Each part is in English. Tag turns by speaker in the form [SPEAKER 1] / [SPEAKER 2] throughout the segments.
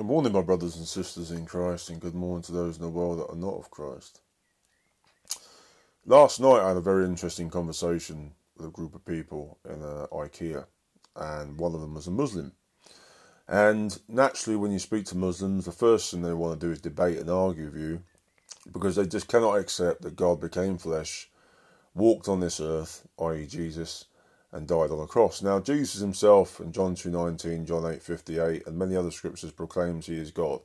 [SPEAKER 1] Good morning, my brothers and sisters in Christ, and good morning to those in the world that are not of Christ. Last night, I had a very interesting conversation with a group of people in uh, IKEA, and one of them was a Muslim. And naturally, when you speak to Muslims, the first thing they want to do is debate and argue with you because they just cannot accept that God became flesh, walked on this earth, i.e., Jesus, and died on a cross. Now, Jesus himself in John 2.19, John 8.58, and many other scriptures proclaims he is God.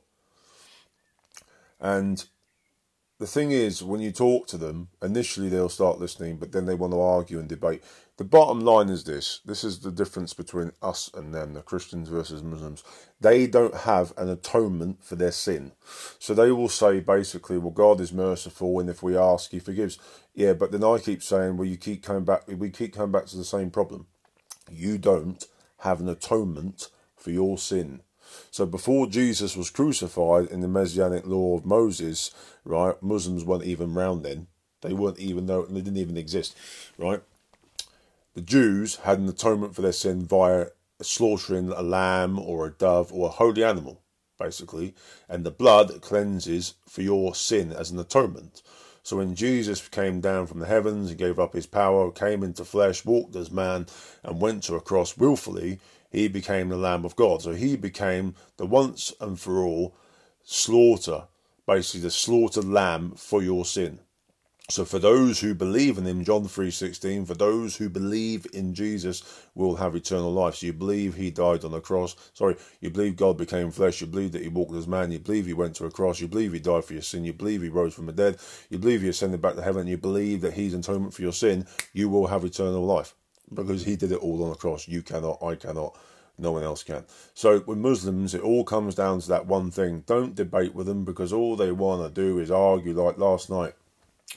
[SPEAKER 1] And the thing is, when you talk to them, initially they'll start listening, but then they want to argue and debate. The bottom line is this this is the difference between us and them, the Christians versus Muslims. They don't have an atonement for their sin. So they will say basically, well, God is merciful, and if we ask, He forgives. Yeah, but then I keep saying, well, you keep coming back, we keep coming back to the same problem. You don't have an atonement for your sin. So before Jesus was crucified in the Messianic law of Moses, right, Muslims weren't even round then. They weren't even though they didn't even exist, right? The Jews had an atonement for their sin via slaughtering a lamb or a dove or a holy animal, basically, and the blood cleanses for your sin as an atonement. So when Jesus came down from the heavens and gave up his power, came into flesh, walked as man, and went to a cross willfully, he became the Lamb of God. So he became the once and for all slaughter, basically the slaughtered lamb for your sin. So for those who believe in him, John 3.16, for those who believe in Jesus will have eternal life. So you believe he died on the cross. Sorry, you believe God became flesh. You believe that he walked as man. You believe he went to a cross. You believe he died for your sin. You believe he rose from the dead. You believe he ascended back to heaven. You believe that he's atonement for your sin. You will have eternal life because he did it all on the cross. You cannot, I cannot, no one else can. So with Muslims, it all comes down to that one thing. Don't debate with them because all they want to do is argue like last night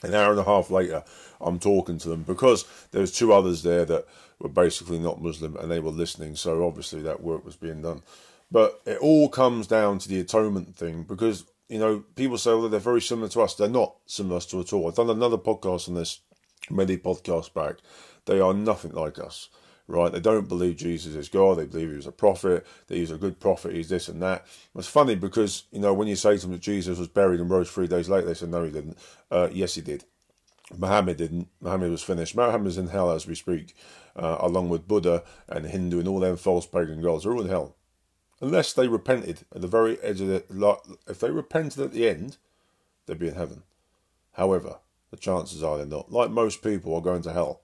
[SPEAKER 1] an hour and a half later, I'm talking to them because there was two others there that were basically not Muslim and they were listening. So obviously that work was being done. But it all comes down to the atonement thing because you know people say well they're very similar to us. They're not similar to us at all. I've done another podcast on this, many podcasts back. They are nothing like us right? They don't believe Jesus is God. They believe he was a prophet, that he's a good prophet, he's this and that. It's funny because, you know, when you say to them that Jesus was buried and rose three days later, they say, no, he didn't. Uh, yes, he did. Muhammad didn't. Muhammad was finished. Muhammad's in hell as we speak, uh, along with Buddha and Hindu and all them false pagan gods. They're all in hell. Unless they repented at the very edge of the... If they repented at the end, they'd be in heaven. However, the chances are they're not. Like most people are going to hell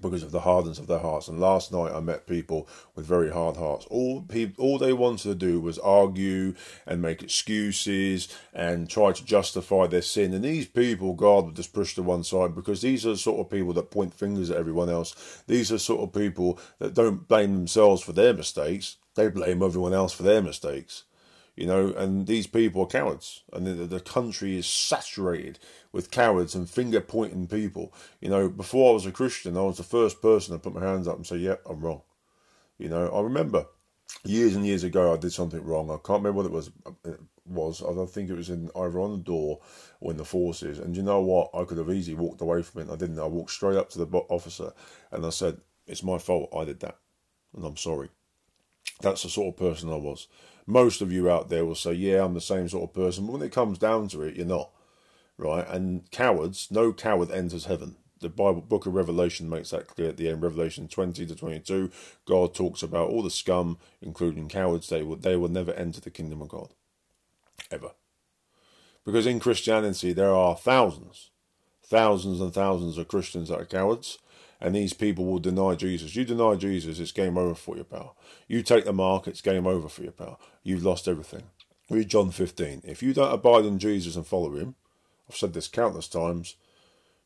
[SPEAKER 1] because of the hardness of their hearts. And last night I met people with very hard hearts. All people, all they wanted to do was argue and make excuses and try to justify their sin. And these people, God would just push to one side because these are the sort of people that point fingers at everyone else. These are sort of people that don't blame themselves for their mistakes. They blame everyone else for their mistakes you know, and these people are cowards, and the, the country is saturated with cowards and finger pointing people. You know, before I was a Christian, I was the first person to put my hands up and say, "Yep, yeah, I'm wrong." You know, I remember years and years ago I did something wrong. I can't remember what it was. It was I don't think it was in either on the door or in the forces. And you know what? I could have easily walked away from it. I didn't. I walked straight up to the officer and I said, "It's my fault. I did that, and I'm sorry." That's the sort of person I was most of you out there will say, yeah, I'm the same sort of person. But when it comes down to it, you're not. Right? And cowards, no coward enters heaven. The Bible book of Revelation makes that clear at the end. Revelation 20 to 22, God talks about all the scum, including cowards, they will, they will never enter the kingdom of God. Ever. Because in Christianity, there are thousands, thousands and thousands of Christians that are cowards and these people will deny Jesus. You deny Jesus, it's game over for your pal. You take the mark, it's game over for your pal. You've lost everything. Read John 15. If you don't abide in Jesus and follow him, I've said this countless times,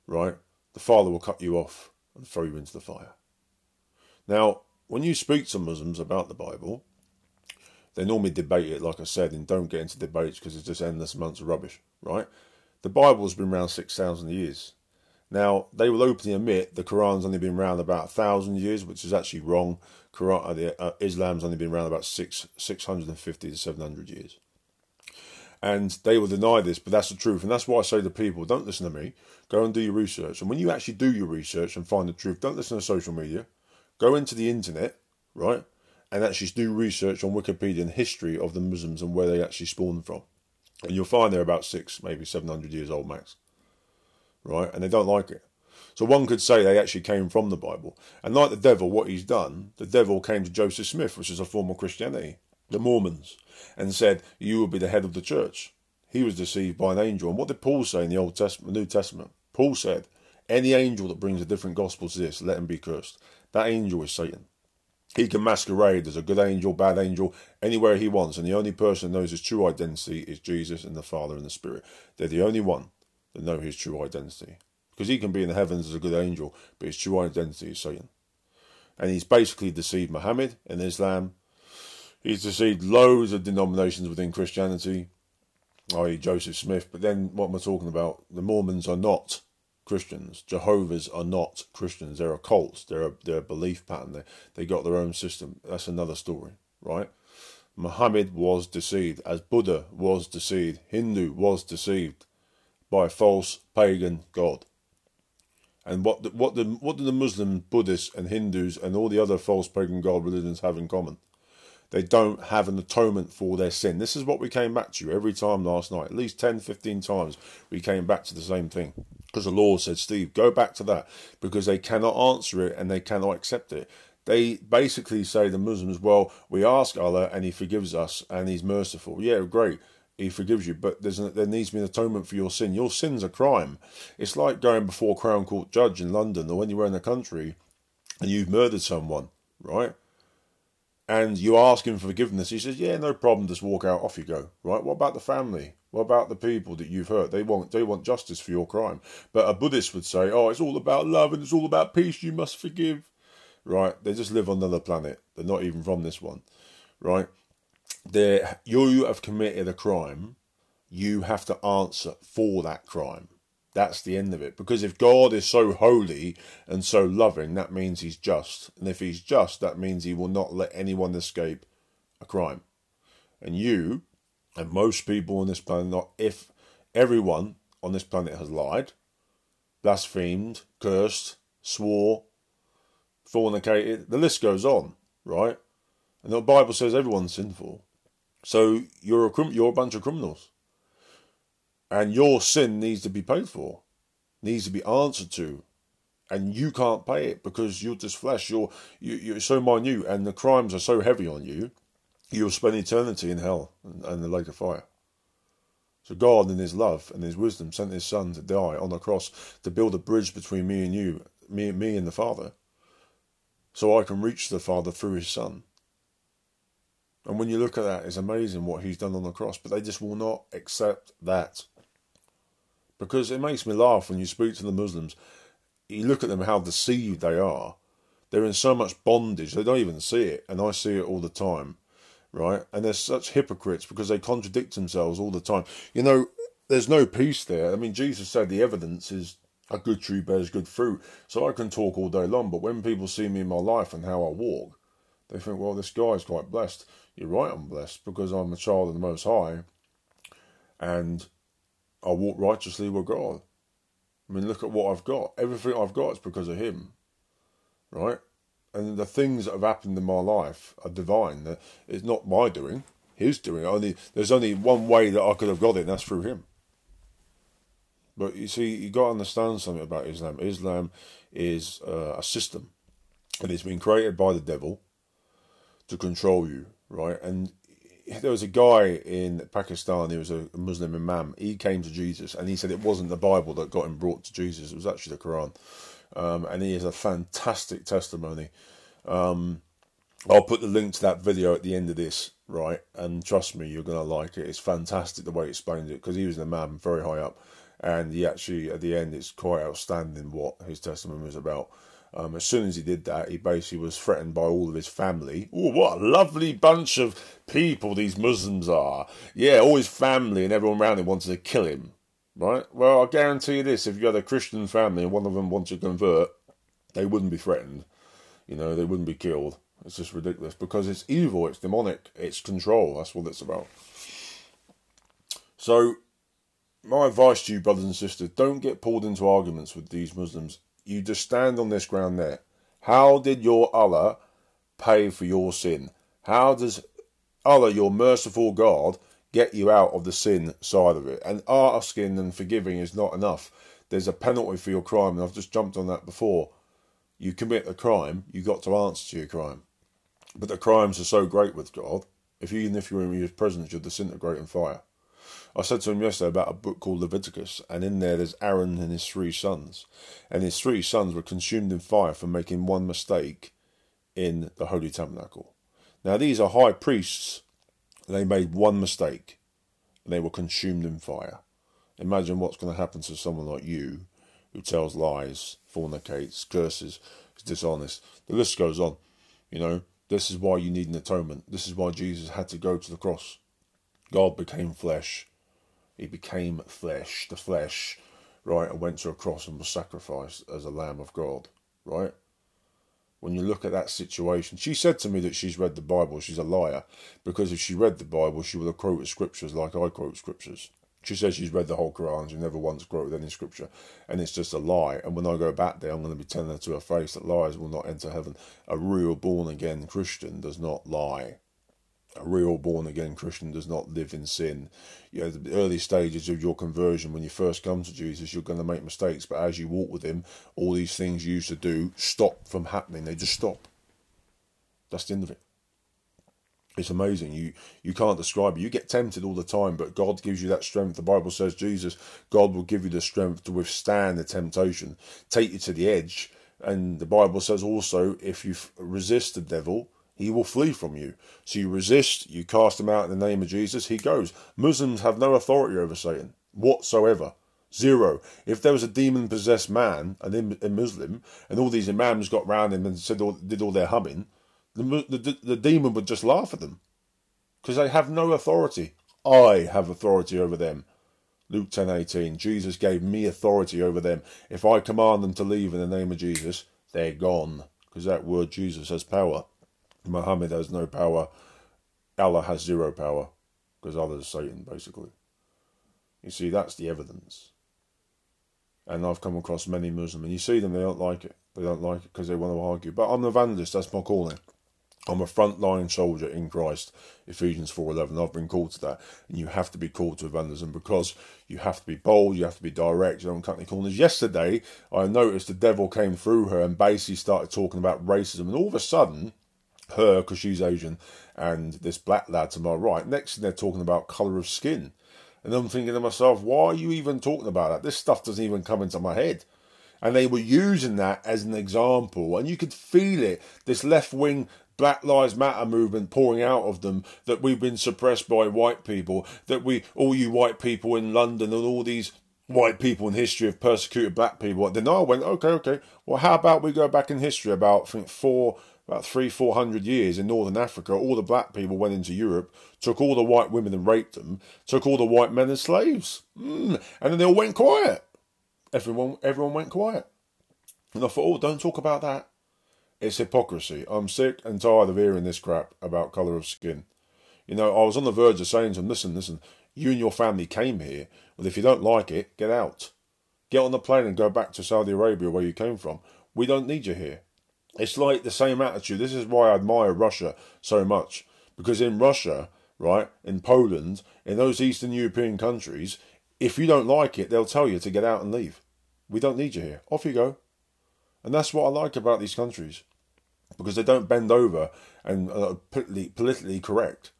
[SPEAKER 1] right? The Father will cut you off and throw you into the fire. Now, when you speak to Muslims about the Bible, they normally debate it, like I said, and don't get into debates because it's just endless amounts of rubbish, right? The Bible's been around 6,000 years. Now, they will openly admit the Quran's only been around about a thousand years, which is actually wrong. Quran, uh, the, uh, Islam's only been around about six, 650 to 700 years. And they will deny this, but that's the truth. And that's why I say to people, don't listen to me. Go and do your research. And when you actually do your research and find the truth, don't listen to social media. Go into the internet, right? and actually do research on Wikipedia and history of the Muslims and where they actually spawned from. And you'll find they're about six, maybe 700 years old max. Right? And they don't like it. So one could say they actually came from the Bible. And like the devil, what he's done, the devil came to Joseph Smith, which is a form of Christianity, the Mormons, and said, You will be the head of the church. He was deceived by an angel. And what did Paul say in the Old Testament, New Testament? Paul said, Any angel that brings a different gospel to this, let him be cursed. That angel is Satan. He can masquerade as a good angel, bad angel, anywhere he wants, and the only person that knows his true identity is Jesus and the Father and the Spirit. They're the only one that know his true identity. Because he can be in the heavens as a good angel, but his true identity is Satan. And he's basically deceived Muhammad in Islam. He's deceived loads of denominations within Christianity, i.e., Joseph Smith. But then what am I talking about? The Mormons are not Christians. Jehovah's are not Christians. They're a cult. They're a, they're a belief pattern. They, they got their own system. That's another story, right? Muhammad was deceived, as Buddha was deceived, Hindu was deceived by a false pagan god. And what the, what the what do the Muslim, Buddhists, and Hindus and all the other false pagan god religions have in common? They don't have an atonement for their sin. This is what we came back to every time last night. At least 10, 15 times we came back to the same thing. Because the Lord said, Steve, go back to that because they cannot answer it and they cannot accept it. They basically say, the Muslims, well, we ask Allah and He forgives us and He's merciful. Yeah, great. He forgives you, but there's an, there needs to be an atonement for your sin. Your sin's a crime. It's like going before a Crown Court judge in London or anywhere in the country and you've murdered someone, right? And you ask him for forgiveness. He says, "Yeah, no problem. Just walk out. Off you go." Right? What about the family? What about the people that you've hurt? They want they want justice for your crime. But a Buddhist would say, "Oh, it's all about love and it's all about peace. You must forgive." Right? They just live on another planet. They're not even from this one. Right? They you have committed a crime. You have to answer for that crime. That's the end of it. Because if God is so holy and so loving, that means he's just. And if he's just, that means he will not let anyone escape a crime. And you and most people on this planet, not if everyone on this planet has lied, blasphemed, cursed, swore, fornicated, the list goes on, right? And the Bible says everyone's sinful. So you're a you're a bunch of criminals. And your sin needs to be paid for, needs to be answered to. And you can't pay it because you're just flesh. You're you, you're so minute, and the crimes are so heavy on you you'll spend eternity in hell and, and the lake of fire. So God, in His love and His wisdom, sent His Son to die on the cross to build a bridge between me and you, me, me and the Father, so I can reach the Father through His Son. And when you look at that, it's amazing what He's done on the cross, but they just will not accept that. Because it makes me laugh when you speak to the Muslims. You look at them, how deceived they are. They're in so much bondage, they don't even see it, and I see it all the time right? And they're such hypocrites because they contradict themselves all the time. You know, there's no peace there. I mean, Jesus said the evidence is a good tree bears good fruit. So I can talk all day long, but when people see me in my life and how I walk, they think, well, this guy's quite blessed. You're right, I'm blessed because I'm a child of the Most High and I walk righteously with God. I mean, look at what I've got. Everything I've got is because of Him, right? and the things that have happened in my life are divine. It's not my doing; His doing. Only there's only one way that I could have got it, and that's through Him. But you see, you got to understand something about Islam. Islam is uh, a system, and it's been created by the devil to control you, right? And there was a guy in Pakistan. He was a Muslim imam. He came to Jesus, and he said it wasn't the Bible that got him brought to Jesus. It was actually the Quran um, and he has a fantastic testimony. Um, I'll put the link to that video at the end of this, right? And trust me, you're going to like it. It's fantastic the way he explains it because he was a man very high up, and he actually at the end it's quite outstanding what his testimony was about. Um, as soon as he did that, he basically was threatened by all of his family. Oh, what a lovely bunch of people these Muslims are! Yeah, all his family and everyone around him wanted to kill him right? Well, I guarantee you this: if you had a Christian family and one of them wanted to convert, they wouldn't be threatened. You know, they wouldn't be killed. It's just ridiculous because it's evil, it's demonic, it's control. That's what it's about. So, my advice to you, brothers and sisters, don't get pulled into arguments with these Muslims. You just stand on this ground there. How did your Allah pay for your sin? How does Allah, your merciful God, get you out of the sin side of it? And asking and forgiving is not enough. There's a penalty for your crime, and I've just jumped on that before. You commit a crime, you got to answer to your crime. But the crimes are so great with God, if even if you're in his presence, you'll disintegrate in fire. I said to him yesterday about a book called Leviticus, and in there there's Aaron and his three sons. And his three sons were consumed in fire for making one mistake in the Holy Tabernacle. Now, these are high priests. They made one mistake, and they were consumed in fire. Imagine what's going to happen to someone like you who tells lies, fornicates, curses, is dishonest. The list goes on. You know, this is why you need an atonement. This is why Jesus had to go to the cross. God became flesh. He became flesh, the flesh, right, and went to a cross and was sacrificed as a Lamb of God, right? When you look at that situation, she said to me that she's read the Bible. She's a liar because if she read the Bible, she would have quoted scriptures like I quote scriptures. She says she's read the whole Quran. She never once quoted any scripture, and it's just a lie. And when I go back there, I'm going to be telling her to her face that lies will not enter heaven. A real born again Christian does not lie. A real born again Christian does not live in sin. You know, the early stages of your conversion, when you first come to Jesus, you're going to make mistakes. But as you walk with Him, all these things you used to do stop from happening. They just stop. That's the end of it. It's amazing. You you can't describe it. You get tempted all the time, but God gives you that strength. The Bible says Jesus, God will give you the strength to withstand the temptation, take you to the edge. And the Bible says also, if you resist the devil, he will flee from you. So you resist, you cast him out in the name of Jesus, he goes. Muslims have no authority over Satan whatsoever. Zero. If there was a demon possessed man, an a Muslim, and all these imams got round him and said all, did all their humming, the, the, the demon would just laugh at them because they have no authority. I have authority over them. Luke 10:18 Jesus gave me authority over them. If I command them to leave in the name of Jesus, they're gone because that word Jesus has power. Muhammad has no power. Allah has zero power because Allah is Satan basically. You see that's the evidence. And I've come across many Muslims and you see them they don't like it. They don't like it because they want to argue. But I'm an evangelist, that's my calling. I'm a frontline soldier in Christ. Ephesians 4:11. I've been called to that, and you have to be called to evangelism because you have to be bold, you have to be direct, you don't cut any corners. Yesterday, I noticed the devil came through her and basically started talking about racism, and all of a sudden, her because she's Asian, and this black lad to my right. Next thing they're talking about colour of skin, and I'm thinking to myself, why are you even talking about that? This stuff doesn't even come into my head. And they were using that as an example, and you could feel it. This left wing Black Lives Matter movement pouring out of them, that we've been suppressed by white people, that we, all you white people in London and all these white people in history have persecuted black people. Then I went, okay, okay, well, how about we go back in history about, I think, four, about three, four hundred years in northern Africa, all the black people went into Europe, took all the white women and raped them, took all the white men as slaves. Mm. And then they all went quiet. Everyone, everyone went quiet. And I thought, oh, don't talk about that. It's hypocrisy. I'm sick and tired of hearing this crap about colour of skin. You know, I was on the verge of saying to them, listen, listen, you and your family came here. Well, if you don't like it, get out. Get on the plane and go back to Saudi Arabia where you came from. We don't need you here. It's like the same attitude. This is why I admire Russia so much. Because in Russia, right, in Poland, in those Eastern European countries, if you don't like it, they'll tell you to get out and leave. We don't need you here. Off you go. And that's what I like about these countries because they don't bend over and are politically, politically correct.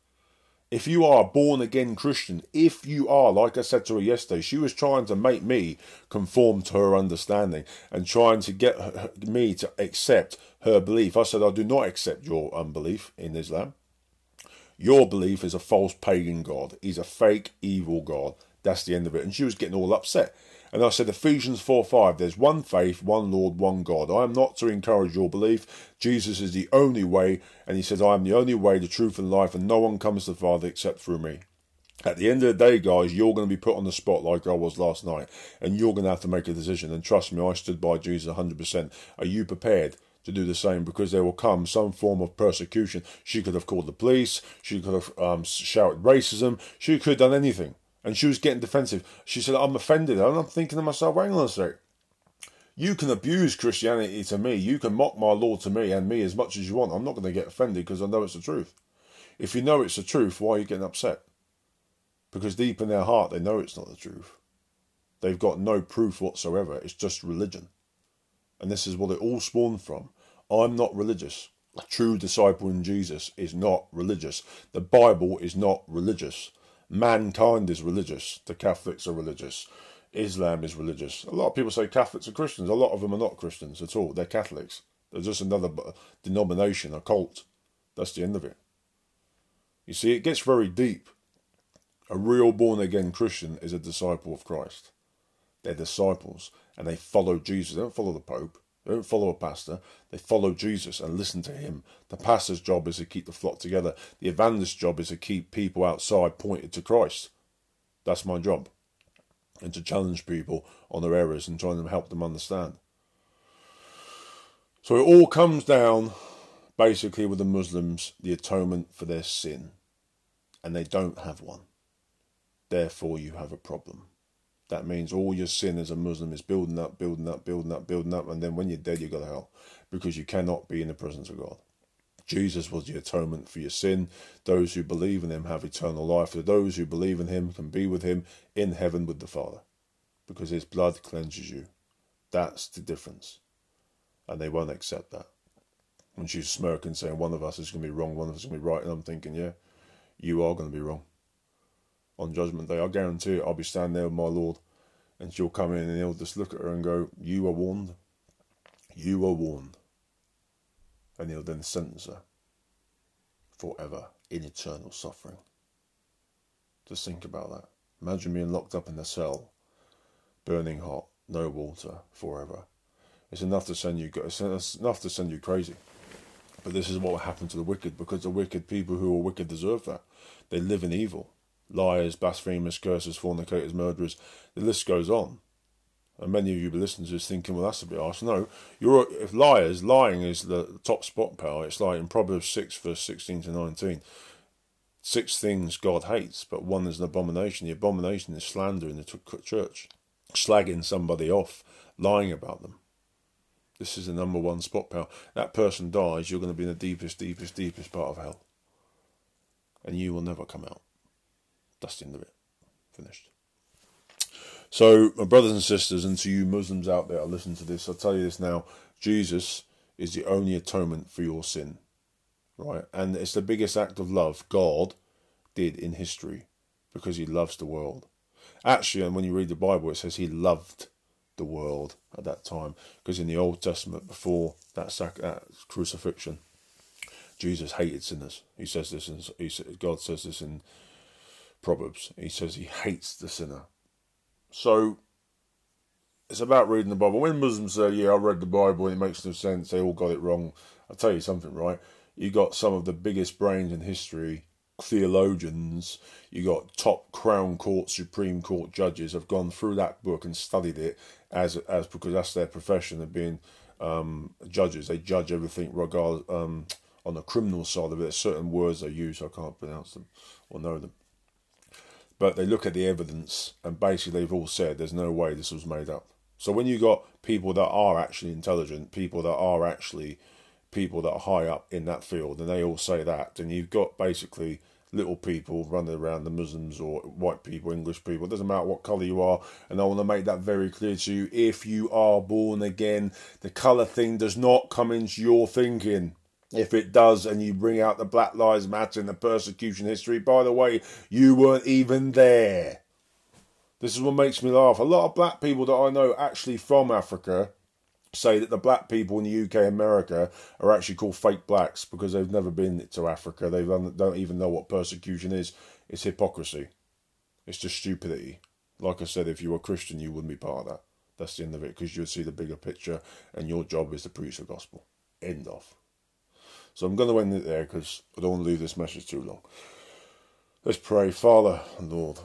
[SPEAKER 1] If you are a born again Christian, if you are, like I said to her yesterday, she was trying to make me conform to her understanding and trying to get her, me to accept her belief. I said, I do not accept your unbelief in Islam. Your belief is a false pagan God. He's a fake, evil God. That's the end of it. And she was getting all upset. And I said, Ephesians 4 5, there's one faith, one Lord, one God. I am not to encourage your belief. Jesus is the only way. And he says, I am the only way, the truth, and life, and no one comes to the Father except through me. At the end of the day, guys, you're going to be put on the spot like I was last night, and you're going to have to make a decision. And trust me, I stood by Jesus 100%. Are you prepared? to do the same because there will come some form of persecution. She could have called the police, she could have um, shouted racism, she could have done anything. And she was getting defensive. She said, I'm offended. And I'm thinking to myself, hang on a sec. You can abuse Christianity to me. You can mock my Lord to me and me as much as you want. I'm not going to get offended because I know it's the truth. If you know it's the truth, why are you getting upset? Because deep in their heart, they know it's not the truth. They've got no proof whatsoever. It's just religion. And this is what it all spawned from. I'm not religious. A true disciple in Jesus is not religious. The Bible is not religious. Mankind is religious. The Catholics are religious. Islam is religious. A lot of people say Catholics are Christians. A lot of them are not Christians at all. They're Catholics. They're just another denomination, a cult. That's the end of it. You see, it gets very deep. A real born again Christian is a disciple of Christ. They're disciples and they follow Jesus. They don't follow the Pope. They don't follow a pastor. They follow Jesus and listen to him. The pastor's job is to keep the flock together. The evangelist's job is to keep people outside pointed to Christ. That's my job. And to challenge people on their errors and trying to help them understand. So it all comes down basically with the Muslims the atonement for their sin. And they don't have one. Therefore, you have a problem. That means all your sin as a Muslim is building up, building up, building up, building up, and then when you're dead, you go to hell because you cannot be in the presence of God. Jesus was the atonement for your sin. Those who believe in him have eternal life. Those who believe in him can be with him in heaven with the Father because his blood cleanses you. That's the difference. And they won't accept that. And she's smirking, saying, One of us is going to be wrong, one of us is going to be right. And I'm thinking, Yeah, you are going to be wrong on Judgment Day. I guarantee it, I'll be standing there with my Lord, and she'll come in and he'll just look at her and go, You are warned. You are warned. And he'll then sentence her forever in eternal suffering. Just think about that. Imagine being locked up in a cell, burning hot, no water, forever. It's enough to send you. It's enough to send you crazy. But this is what will happen to the wicked, because the wicked people who are wicked deserve that. They live in evil liars, blasphemers, cursers, fornicators, murderers. The list goes on. And many of you listeners are thinking, well, that's a bit harsh. No, you're if liars, lying is the top spot power. It's like in Proverbs 6, verse 16 to 19. Six things God hates, but one is an abomination. The abomination is slander in the church, slagging somebody off, lying about them. This is the number one spot power. That person dies, you're going to be in the deepest, deepest, deepest part of hell. And you will never come out. That's the end of it. Finished. So, my brothers and sisters, and to you Muslims out there, listen to this. I'll tell you this now. Jesus is the only atonement for your sin. Right? And it's the biggest act of love God did in history because he loves the world. Actually, and when you read the Bible, it says he loved the world at that time. Because in the Old Testament, before that, sac- that crucifixion, Jesus hated sinners. He says this, in, he, God says this in Proverbs. He says he hates the sinner. So it's about reading the Bible. When Muslims say, "Yeah, I read the Bible and it makes no sense," they all got it wrong. I'll tell you something, right? You got some of the biggest brains in history, theologians. You got top Crown Court, Supreme Court judges have gone through that book and studied it as as because that's their profession of being um, judges. They judge everything regardless. Um, on the criminal side of it, there's certain words they use I can't pronounce them or know them but they look at the evidence and basically they've all said there's no way this was made up. So when you got people that are actually intelligent, people that are actually people that are high up in that field, and they all say that, then you've got basically little people running around the Muslims or white people, English people, it doesn't matter what colour you are, and I want to make that very clear to you. If you are born again, the colour thing does not come into your thinking. If it does, and you bring out the Black Lives Matter and the persecution history, by the way, you weren't even there. This is what makes me laugh. A lot of black people that I know actually from Africa say that the black people in the UK, America, are actually called fake blacks because they've never been to Africa. They don't even know what persecution is. It's hypocrisy. It's just stupidity. Like I said, if you were Christian, you wouldn't be part of that. That's the end of it because you'd see the bigger picture, and your job is to preach the gospel. End of. So I'm going to end it there because I don't want to leave this message too long. Let's pray. Father, Lord.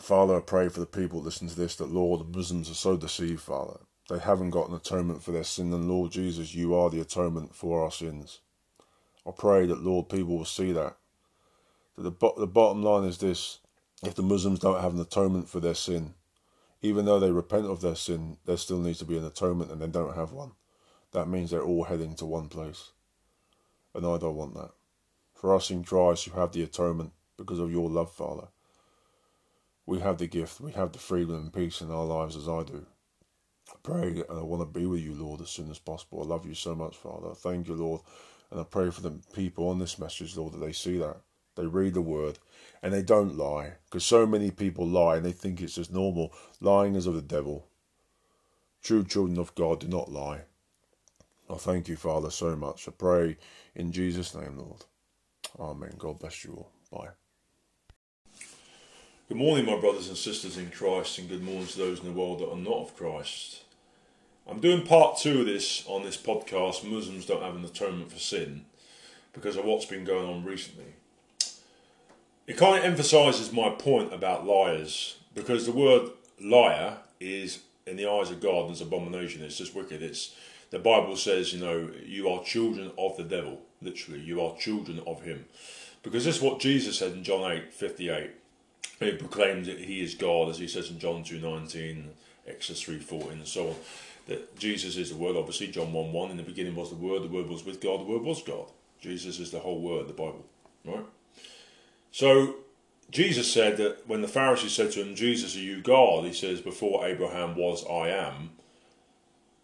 [SPEAKER 1] Father, I pray for the people that listen to this that, Lord, the Muslims are so deceived, Father. They haven't got an atonement for their sin, and Lord Jesus, you are the atonement for our sins. I pray that, Lord, people will see that. That the, bo- the bottom line is this if the Muslims don't have an atonement for their sin, even though they repent of their sin, there still needs to be an atonement, and they don't have one that means they're all heading to one place. And I don't want that. For us in Christ, you have the atonement because of your love, Father. We have the gift, we have the freedom and peace in our lives as I do. I pray and I want to be with you, Lord, as soon as possible. I love you so much, Father. Thank you, Lord. And I pray for the people on this message, Lord, that they see that. They read the word and they don't lie. Because so many people lie and they think it's just normal. Lying is of the devil. True children of God do not lie. I thank you, Father, so much. I pray in Jesus' name, Lord. Amen. God bless you all. Bye. Good morning, my brothers and sisters in Christ, and good morning to those in the world that are not of Christ. I'm doing part two of this on this podcast Muslims don't have an atonement for sin because of what's been going on recently. It kind of emphasizes my point about liars because the word liar is, in the eyes of God, an abomination. It's just wicked. It's the Bible says, you know, you are children of the devil. Literally, you are children of him. Because this is what Jesus said in John 8 58. He proclaims that he is God, as he says in John 2 19, Exodus 3 14, and so on that Jesus is the Word, obviously, John 1 1. In the beginning was the Word, the Word was with God, the Word was God. Jesus is the whole Word, the Bible, right? So, Jesus said that when the Pharisees said to him, Jesus, are you God? He says, Before Abraham was, I am.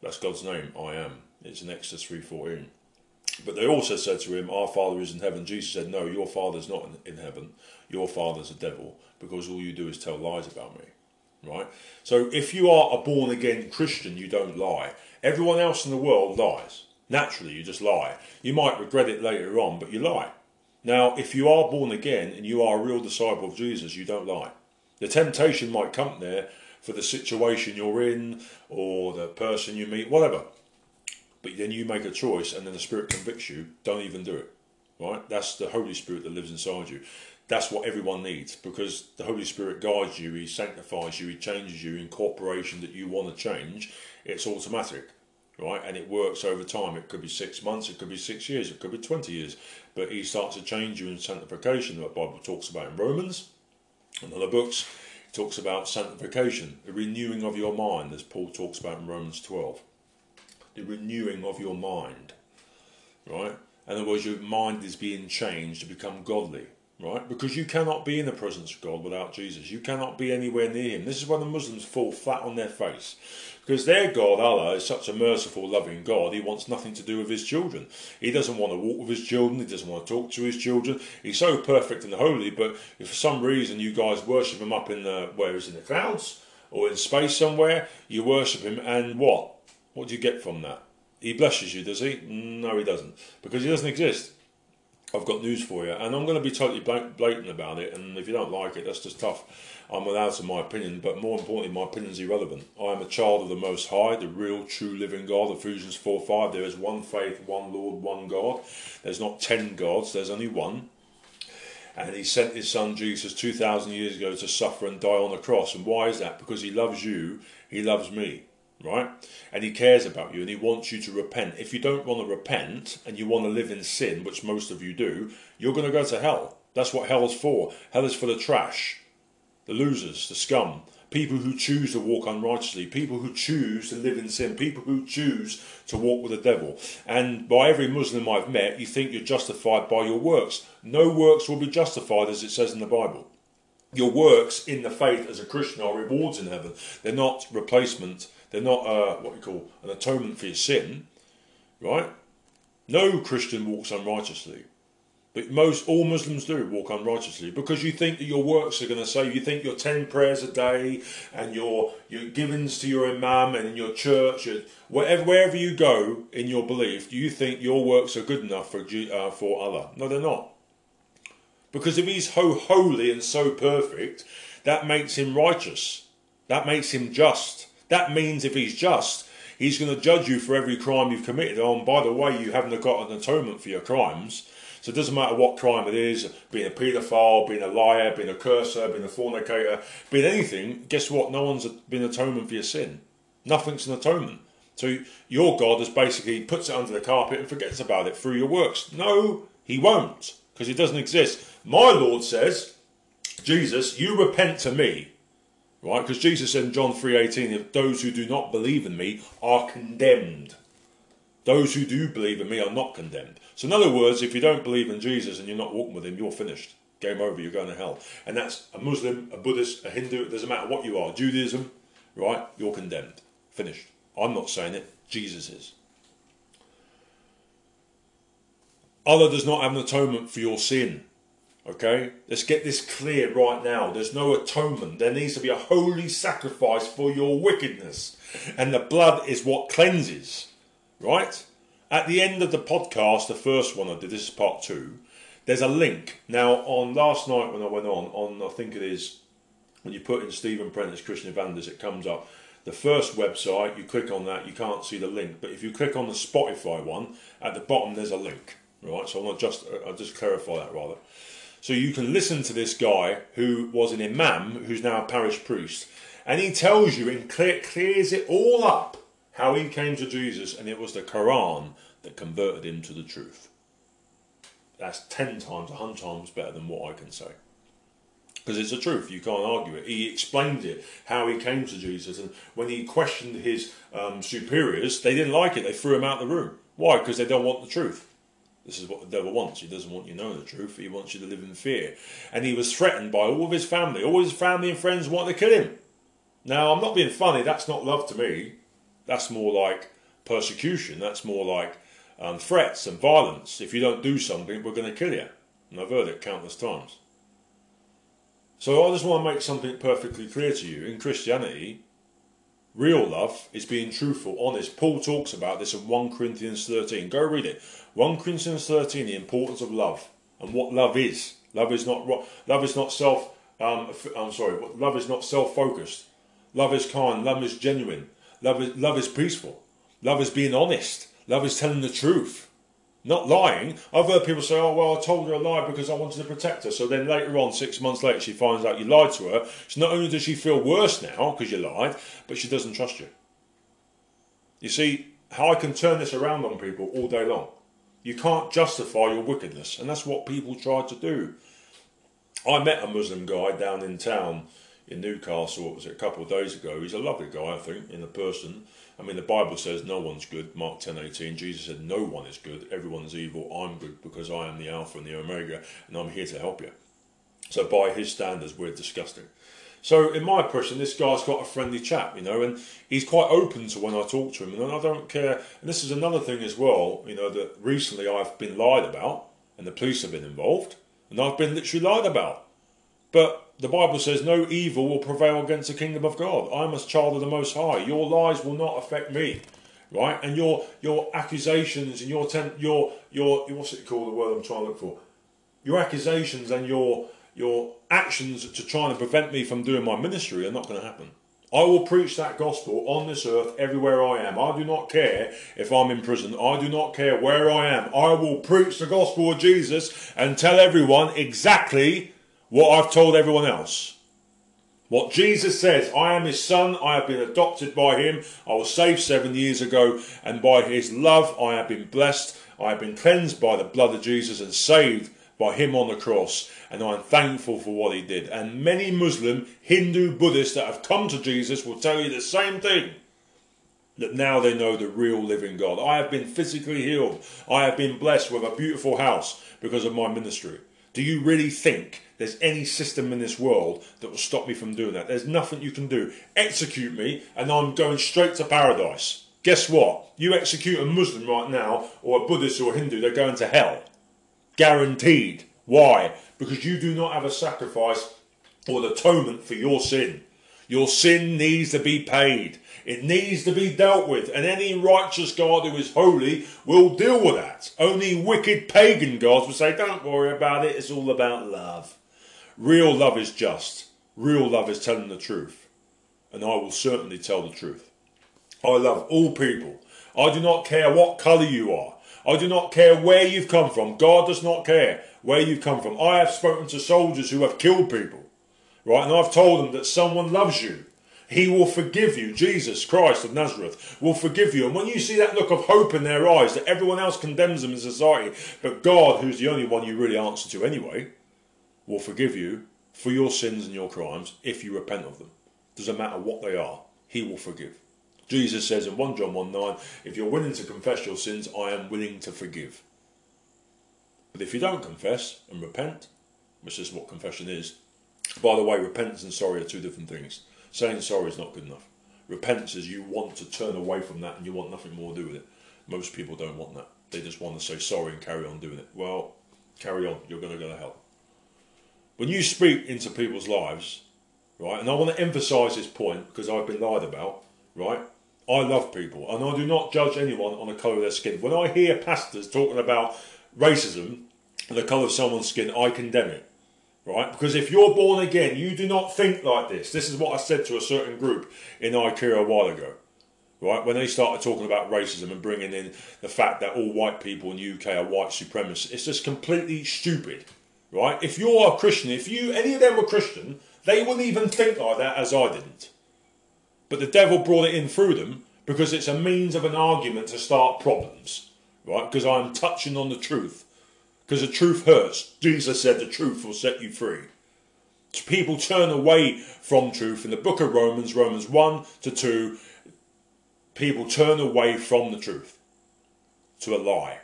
[SPEAKER 1] That's God's name, I am. It's in Exodus 3.14. But they also said to him, Our Father is in heaven. Jesus said, No, your Father's not in heaven. Your Father's a devil, because all you do is tell lies about me right? So if you are a born again Christian, you don't lie. Everyone else in the world lies. Naturally, you just lie. You might regret it later on, but you lie. Now, if you are born again and you are a real disciple of Jesus, you don't lie. The temptation might come there for the situation you're in or the person you meet, whatever. But then you make a choice and then the Spirit convicts you, don't even do it. Right? That's the Holy Spirit that lives inside you that's what everyone needs because the Holy Spirit guides you, He sanctifies you, He changes you in cooperation that you want to change. It's automatic, right? And it works over time. It could be six months, it could be six years, it could be 20 years. But He starts to change you in sanctification, that Bible talks about in Romans and other books. Talks about sanctification, the renewing of your mind, as Paul talks about in Romans 12. The renewing of your mind, right? In other words, your mind is being changed to become godly right? Because you cannot be in the presence of God without Jesus. You cannot be anywhere near Him. This is why the Muslims fall flat on their face. Because their God, Allah, is such a merciful, loving God, He wants nothing to do with His children. He doesn't want to walk with His children, He doesn't want to talk to His children. He's so perfect and holy, but if for some reason you guys worship Him up in the, where is in the clouds or in space somewhere, you worship Him, and what? What do you get from that? He blesses you, does He? No, He doesn't. Because He doesn't exist. I've got news for you, and I'm going to be totally blatant about it. And if you don't like it, that's just tough. I'm allowed to my opinion, but more importantly, my opinion is irrelevant. I am a child of the Most High, the real, true, living God. Ephesians 4 5. There is one faith, one Lord, one God. There's not ten gods, there's only one. And He sent His Son Jesus 2,000 years ago to suffer and die on the cross. And why is that? Because He loves you, He loves me right? And he cares about you and he wants you to repent. If you don't want to repent and you want to live in sin, which most of you do, you're going to go to hell. That's what hell is for. Hell is for the trash, the losers, the scum, people who choose to walk unrighteously, people who choose to live in sin, people who choose to walk with the devil. And by every Muslim I've met, you think you're justified by your works. No works will be justified, as it says in the Bible. Your works in the faith as a Christian are rewards in heaven. They're not replacement they're not uh, what we call an atonement for your sin, right? No Christian walks unrighteously. But most all Muslims do walk unrighteously because you think that your works are going to save. You think your ten prayers a day and your your givings to your imam and your church, wherever wherever you go in your belief, do you think your works are good enough for uh, for Allah? No, they're not. Because if He's so holy and so perfect, that makes Him righteous. That makes Him just. That means if he's just, he's going to judge you for every crime you've committed. Oh, and by the way, you haven't got an atonement for your crimes. So it doesn't matter what crime it is, being a paedophile, being a liar, being a cursor, being a fornicator, being anything, guess what? No one's been atonement for your sin. Nothing's an atonement. So your God is basically puts it under the carpet and forgets about it through your works. No, he won't, because it doesn't exist. My Lord says, Jesus, you repent to me Right? Because Jesus said in John 3.18, if those who do not believe in me are condemned.
[SPEAKER 2] Those who do believe in me are not condemned. So, in other words, if you don't believe in Jesus and you're not walking with him, you're finished. Game over, you're going to hell. And that's a Muslim, a Buddhist, a Hindu, it doesn't matter what you are. Judaism, right? You're condemned. Finished. I'm not saying it, Jesus is. Allah does not have an atonement for your sin. Okay? Let's get this clear right now. There's no atonement. There needs to be a holy sacrifice for your wickedness. And the blood is what cleanses. Right? At the end of the podcast, the first one I did, this is part two, there's a link. Now, on last night when I went on, on I think it is when you put in Stephen Prentice, Christian Evanders, it comes up. The first website, you click on that, you can't see the link. But if you click on the Spotify one, at the bottom there's a link. Right, so I'll just uh, I'll just clarify that rather. So you can listen to this guy who was an imam, who's now a parish priest, and he tells you and clear, clears it all up how he came to Jesus, and it was the Quran that converted him to the truth. That's ten times, a hundred times better than what I can say. Because it's the truth, you can't argue it. He explained it, how he came to Jesus, and when he questioned his um, superiors, they didn't like it, they threw him out of the room. Why? Because they don't want the truth. This is what the devil wants. He doesn't want you knowing the truth. He wants you to live in fear. And he was threatened by all of his family. All his family and friends wanted to kill him. Now, I'm not being funny. That's not love to me. That's more like persecution. That's more like um, threats and violence. If you don't do something, we're going to kill you. And I've heard it countless times. So I just want to make something perfectly clear to you. In Christianity, real love is being truthful, honest. Paul talks about this in 1 Corinthians 13. Go read it. 1 Corinthians 13, the importance of love and what love is. Love is not love is not self. Um, I'm sorry. Love is not self-focused. Love is kind. Love is genuine. Love is love is peaceful. Love is being honest. Love is telling the truth, not lying. I've heard people say, "Oh well, I told her a lie because I wanted to protect her." So then later on, six months later, she finds out you lied to her. So not only does she feel worse now because you lied, but she doesn't trust you. You see how I can turn this around on people all day long. You can't justify your wickedness, and that's what people try to do. I met a Muslim guy down in town in Newcastle, what was it, a couple of days ago. He's a lovely guy, I think, in a person. I mean, the Bible says no one's good, Mark 10 18. Jesus said, No one is good, everyone's evil. I'm good because I am the Alpha and the Omega, and I'm here to help you. So, by his standards, we're disgusting. So, in my impression, this guy's got a friendly chap, you know, and he's quite open to when I talk to him. And I don't care. And this is another thing as well, you know, that recently I've been lied about, and the police have been involved, and I've been literally lied about. But the Bible says, No evil will prevail against the kingdom of God. I'm a child of the Most High. Your lies will not affect me. Right? And your your accusations and your ten, your your what's it called the word I'm trying to look for? Your accusations and your your actions to try and prevent me from doing my ministry are not going to happen. I will preach that gospel on this earth everywhere I am. I do not care if I'm in prison. I do not care where I am. I will preach the gospel of Jesus and tell everyone exactly what I've told everyone else. What Jesus says, I am his son, I have been adopted by him, I was saved seven years ago, and by his love I have been blessed, I have been cleansed by the blood of Jesus and saved by him on the cross, and I'm thankful for what he did. And many Muslim, Hindu, Buddhists that have come to Jesus will tell you the same thing. That now they know the real living God. I have been physically healed. I have been blessed with a beautiful house because of my ministry. Do you really think there's any system in this world that will stop me from doing that? There's nothing you can do. Execute me, and I'm going straight to paradise. Guess what? You execute a Muslim right now, or a Buddhist or a Hindu, they're going to hell. Guaranteed. Why? Because you do not have a sacrifice or an atonement for your sin. Your sin needs to be paid. It needs to be dealt with, and any righteous God who is holy will deal with that. Only wicked pagan gods will say, Don't worry about it, it's all about love. Real love is just. Real love is telling the truth. And I will certainly tell the truth. I love all people. I do not care what colour you are. I do not care where you've come from. God does not care where you've come from. I have spoken to soldiers who have killed people, right? And I've told them that someone loves you. He will forgive you. Jesus Christ of Nazareth will forgive you. And when you see that look of hope in their eyes that everyone else condemns them in society, but God, who's the only one you really answer to anyway, will forgive you for your sins and your crimes if you repent of them. Doesn't matter what they are, He will forgive. Jesus says in 1 John 1 9, if you're willing to confess your sins, I am willing to forgive. But if you don't confess and repent, which is what confession is, by the way, repentance and sorry are two different things. Saying sorry is not good enough. Repentance is you want to turn away from that and you want nothing more to do with it. Most people don't want that. They just want to say sorry and carry on doing it. Well, carry on. You're going to go to hell. When you speak into people's lives, right, and I want to emphasize this point because I've been lied about, right? I love people and I do not judge anyone on the colour of their skin. When I hear pastors talking about racism and the colour of someone's skin, I condemn it. Right? Because if you're born again, you do not think like this. This is what I said to a certain group in IKEA a while ago. Right? When they started talking about racism and bringing in the fact that all white people in the UK are white supremacists, it's just completely stupid. Right? If you're a Christian, if you any of them were Christian, they wouldn't even think like that as I didn't. But the devil brought it in through them because it's a means of an argument to start problems. Right? Because I'm touching on the truth because the truth hurts. Jesus said the truth will set you free. People turn away from truth. In the book of Romans, Romans 1 to 2, people turn away from the truth to a lie.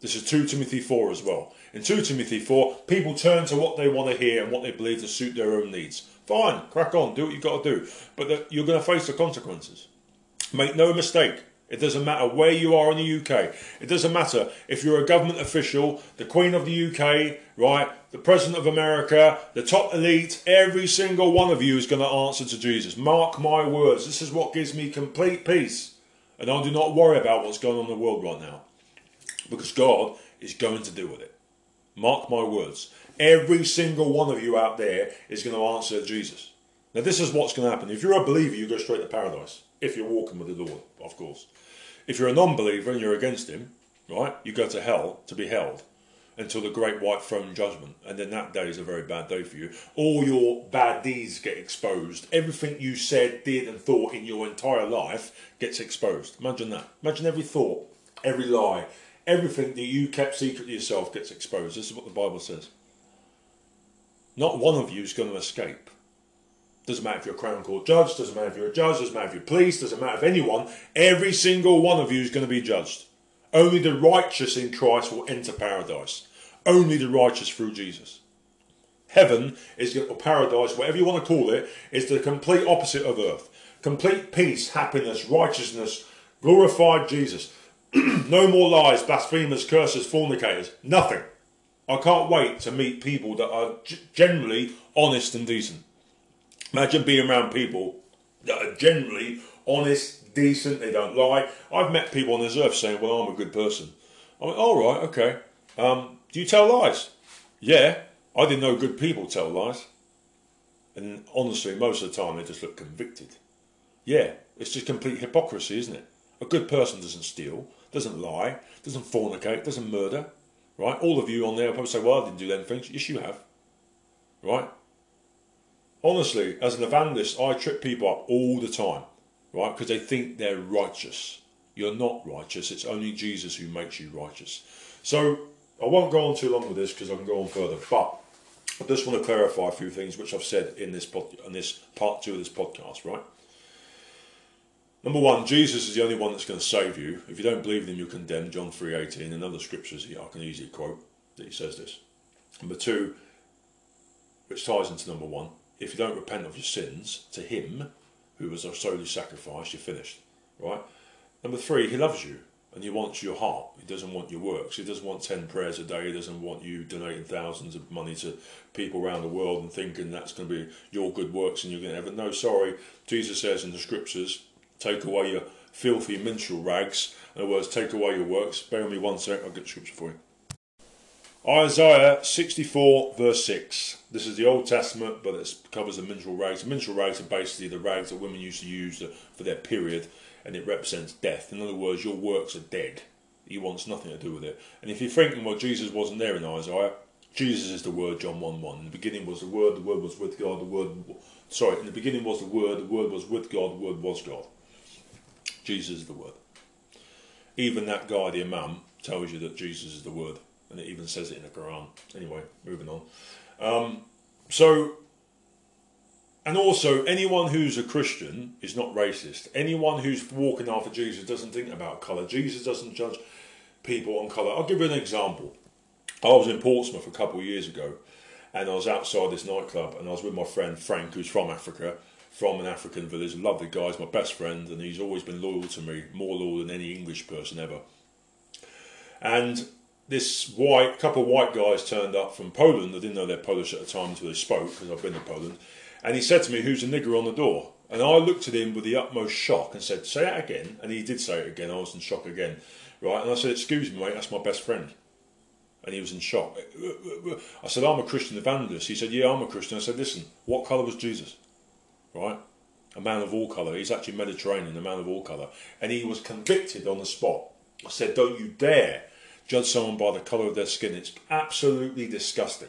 [SPEAKER 2] This is 2 Timothy 4 as well. In 2 Timothy 4, people turn to what they want to hear and what they believe to suit their own needs. Fine, crack on, do what you've got to do. But you're going to face the consequences. Make no mistake, it doesn't matter where you are in the UK. It doesn't matter if you're a government official, the Queen of the UK, right, the President of America, the top elite, every single one of you is going to answer to Jesus. Mark my words. This is what gives me complete peace. And I do not worry about what's going on in the world right now. Because God is going to deal with it. Mark my words. Every single one of you out there is going to answer Jesus. Now, this is what's going to happen. If you're a believer, you go straight to paradise. If you're walking with the Lord, of course. If you're a non believer and you're against him, right, you go to hell to be held until the great white throne judgment. And then that day is a very bad day for you. All your bad deeds get exposed. Everything you said, did, and thought in your entire life gets exposed. Imagine that. Imagine every thought, every lie, everything that you kept secret to yourself gets exposed. This is what the Bible says. Not one of you is going to escape. Doesn't matter if you're a crown court judge, doesn't matter if you're a judge, doesn't matter if you're police, doesn't matter if anyone, every single one of you is going to be judged. Only the righteous in Christ will enter paradise. Only the righteous through Jesus. Heaven is or paradise, whatever you want to call it, is the complete opposite of earth. Complete peace, happiness, righteousness, glorified Jesus. no more lies, blasphemers, curses, fornicators. Nothing. I can't wait to meet people that are generally honest and decent. Imagine being around people that are generally honest, decent, they don't lie. I've met people on this earth saying, Well, I'm a good person. I went, All right, okay. Um, do you tell lies? Yeah, I didn't know good people tell lies. And honestly, most of the time they just look convicted. Yeah, it's just complete hypocrisy, isn't it? A good person doesn't steal, doesn't lie, doesn't fornicate, doesn't murder. Right? All of you on there probably say, Well, I didn't do them things. Yes, you have. Right? honestly, as an evangelist, I trip people up all the time, right? Because they think they're righteous. You're not righteous. It's only Jesus who makes you righteous. So I won't go on too long with this because I can go on further. But I just want to clarify a few things which I've said in this pod, in this part two of this podcast, right? Number one, Jesus is the only one that's going to save you. If you don't believe in him, you're condemned. John three eighteen and other scriptures I can easily quote that he says this. Number two, which ties into number one, if you don't repent of your sins to Him, who was a solely sacrifice, you're finished. Right? Number three, He loves you and He wants your heart. He doesn't want your works. He doesn't want 10 prayers a day. He doesn't want you donating thousands of money to people around the world and thinking that's going to be your good works and you're going to heaven. No, sorry. Jesus says in the scriptures, take away your filthy menstrual rags. In other words, take away your works. Bear with me one sec, I'll get scripture for you. Isaiah 64, verse 6. This is the Old Testament, but it covers the menstrual rags. The menstrual rags are basically the rags that women used to use for their period, and it represents death. In other words, your works are dead. He wants nothing to do with it. And if you're thinking, well, Jesus wasn't there in Isaiah, Jesus is the Word, John 1 1. In the beginning was the Word, the Word was with God, the Word. Sorry, in the beginning was the Word, the Word was with God, the Word was God. Jesus is the Word. Even that guy, the Imam, tells you that Jesus is the Word and it even says it in the Quran. Anyway, moving on. Um, so and also, anyone who's a Christian is not racist. Anyone who's walking after Jesus doesn't think about colour. Jesus doesn't judge people on colour. I'll give you an example. I was in Portsmouth a couple of years ago, and I was outside this nightclub, and I was with my friend Frank, who's from Africa, from an African village. Lovely guy, he's my best friend, and he's always been loyal to me, more loyal than any English person ever. And this white couple of white guys turned up from Poland. I didn't know they're Polish at the time until they spoke, because I've been to Poland. And he said to me, "Who's the nigger on the door?" And I looked at him with the utmost shock and said, "Say it again." And he did say it again. I was in shock again, right? And I said, "Excuse me, mate, that's my best friend." And he was in shock. I said, I'm a Christian evangelist. He said, Yeah, I'm a Christian. I said, Listen, what colour was Jesus? Right? A man of all colour. He's actually Mediterranean, a man of all colour. And he was convicted on the spot. I said, Don't you dare judge someone by the colour of their skin. It's absolutely disgusting.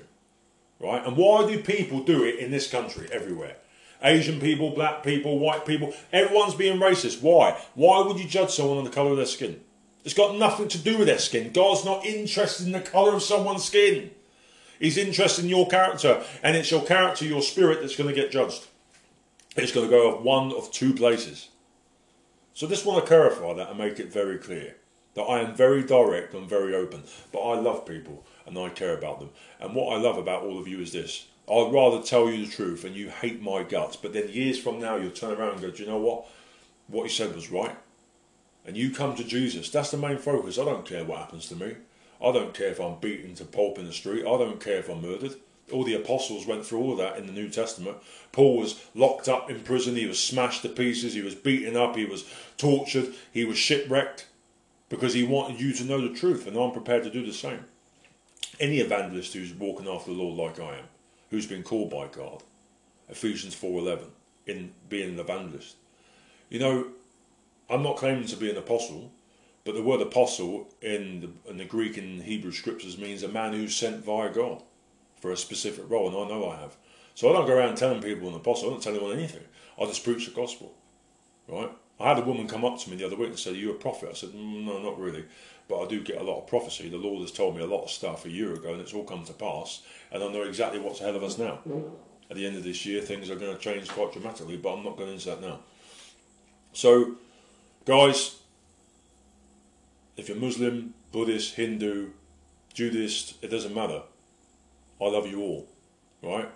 [SPEAKER 2] Right? And why do people do it in this country, everywhere? Asian people, black people, white people, everyone's being racist. Why? Why would you judge someone on the colour of their skin? It's got nothing to do with their skin. God's not interested in the colour of someone's skin. He's interested in your character, and it's your character, your spirit that's going to get judged. It's going to go of one of two places. So just want to clarify that and make it very clear that I am very direct and very open, but I love people and I care about them. And what I love about all of you is this. I'd rather tell you the truth and you hate my guts, but then years from now you'll turn around and go, Do you know what? What he said was right and you come to Jesus, that's the main focus. I don't care what happens to me. I don't care if I'm beaten to pulp in the street. I don't care if I'm murdered. All the apostles went through all of that in the New Testament. Paul was locked up in prison. He was smashed to pieces. He was beaten up. He was tortured. He was shipwrecked because he wanted you to know the truth. And I'm prepared to do the same. Any evangelist who's walking after the Lord like I am, who's been called by God, Ephesians 4.11, in being an evangelist. You know, I'm not claiming to be an apostle, but the word apostle in the, in the Greek and Hebrew scriptures means a man who's sent via God for a specific role, and I know I have. So I don't go around telling people an apostle, I don't tell anyone anything. I just preach the gospel, right? I had a woman come up to me the other week and say, Are you a prophet? I said, mm, No, not really, but I do get a lot of prophecy. The Lord has told me a lot of stuff a year ago, and it's all come to pass, and I know exactly what's ahead of us now. At the end of this year, things are going to change quite dramatically, but I'm not going into that now. So, Guys, if you're Muslim, Buddhist, Hindu, Judaist, it doesn't matter. I love you all, right?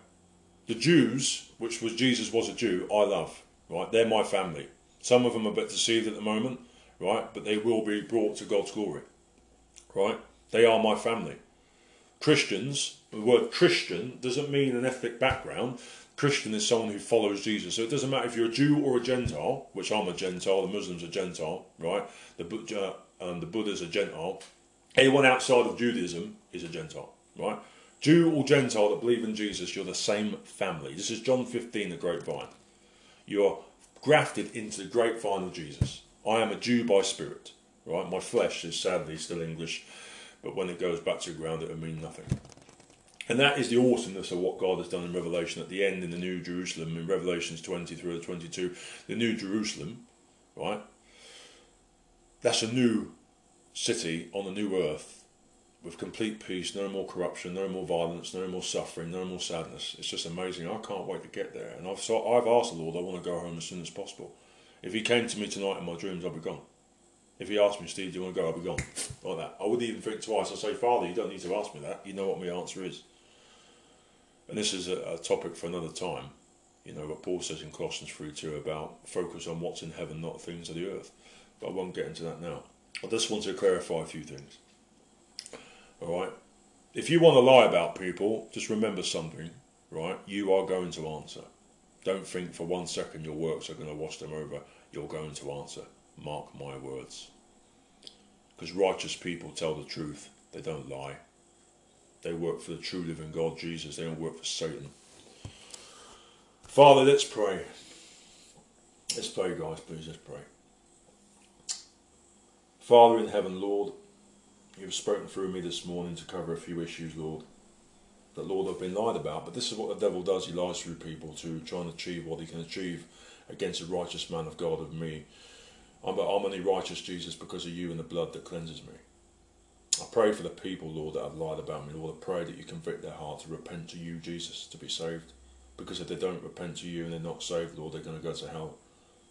[SPEAKER 2] The Jews, which was Jesus was a Jew, I love, right? They're my family. Some of them are a bit deceived at the moment, right? But they will be brought to God's glory, right? They are my family. Christians, the word Christian doesn't mean an ethnic background. Christian is someone who follows Jesus. So it doesn't matter if you're a Jew or a Gentile, which I'm a Gentile, the Muslims are Gentile, right? The, uh, um, the Buddha's a Gentile. Anyone outside of Judaism is a Gentile, right? Jew or Gentile that believe in Jesus, you're the same family. This is John 15, the grapevine. You're grafted into the grapevine of Jesus. I am a Jew by spirit, right? My flesh is sadly still English, but when it goes back to the ground, it will mean nothing. And that is the awesomeness of what God has done in Revelation at the end in the New Jerusalem, in Revelations 20 through 22. The New Jerusalem, right? That's a new city on the new earth with complete peace, no more corruption, no more violence, no more suffering, no more sadness. It's just amazing. I can't wait to get there. And I've, so I've asked the Lord, I want to go home as soon as possible. If He came to me tonight in my dreams, I'll be gone. If He asked me, Steve, do you want to go? I'll be gone. Like that. I wouldn't even think twice. I'd say, Father, you don't need to ask me that. You know what my answer is. And this is a, a topic for another time. You know what Paul says in Colossians 3 2 about focus on what's in heaven, not things of the earth. But I won't get into that now. I just want to clarify a few things. Alright? If you want to lie about people, just remember something, right? You are going to answer. Don't think for one second your works are going to wash them over. You're going to answer. Mark my words. Because righteous people tell the truth, they don't lie. They work for the true living God, Jesus. They don't work for Satan. Father, let's pray. Let's pray, guys, please. Let's pray. Father in heaven, Lord, you've spoken through me this morning to cover a few issues, Lord, that, Lord, I've been lied about. But this is what the devil does. He lies through people to try and achieve what he can achieve against a righteous man of God of me. I'm, I'm only righteous, Jesus, because of you and the blood that cleanses me. I pray for the people, Lord, that have lied about me. Lord, I pray that you convict their heart to repent to you, Jesus, to be saved. Because if they don't repent to you and they're not saved, Lord, they're going to go to hell,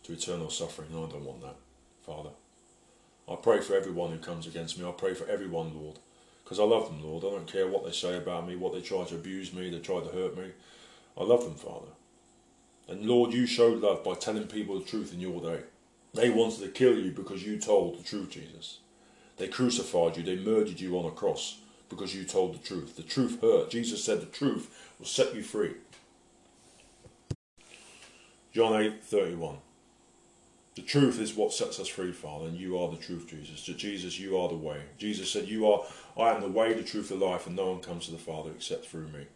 [SPEAKER 2] to eternal suffering. And I don't want that, Father. I pray for everyone who comes against me. I pray for everyone, Lord. Because I love them, Lord. I don't care what they say about me, what they try to abuse me, they try to hurt me. I love them, Father. And Lord, you showed love by telling people the truth in your day. They wanted to kill you because you told the truth, Jesus. They crucified you, they murdered you on a cross because you told the truth. The truth hurt. Jesus said the truth will set you free. John 8 31. The truth is what sets us free, Father, and you are the truth, Jesus. To Jesus, you are the way. Jesus said, You are I am the way, the truth, the life, and no one comes to the Father except through me.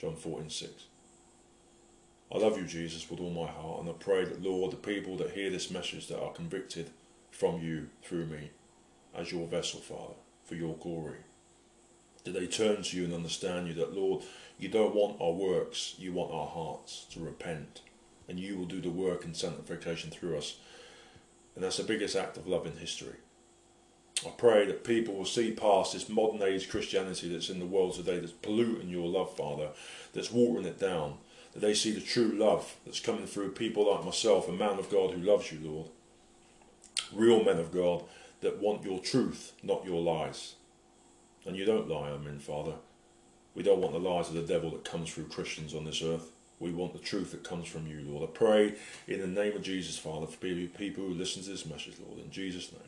[SPEAKER 2] John 14 6. I love you, Jesus, with all my heart, and I pray that, Lord, the people that hear this message that are convicted from you through me as your vessel, Father, for your glory, that they turn to you and understand you, that, Lord, you don't want our works, you want our hearts to repent, and you will do the work and sanctification through us. And that's the biggest act of love in history. I pray that people will see past this modern age Christianity that's in the world today that's polluting your love, Father, that's watering it down, that they see the true love that's coming through people like myself, a man of God who loves you, Lord. Real men of God that want your truth, not your lies. And you don't lie, I mean, Father. We don't want the lies of the devil that comes through Christians on this earth. We want the truth that comes from you, Lord. I pray in the name of Jesus, Father, for people who listen to this message, Lord, in Jesus' name.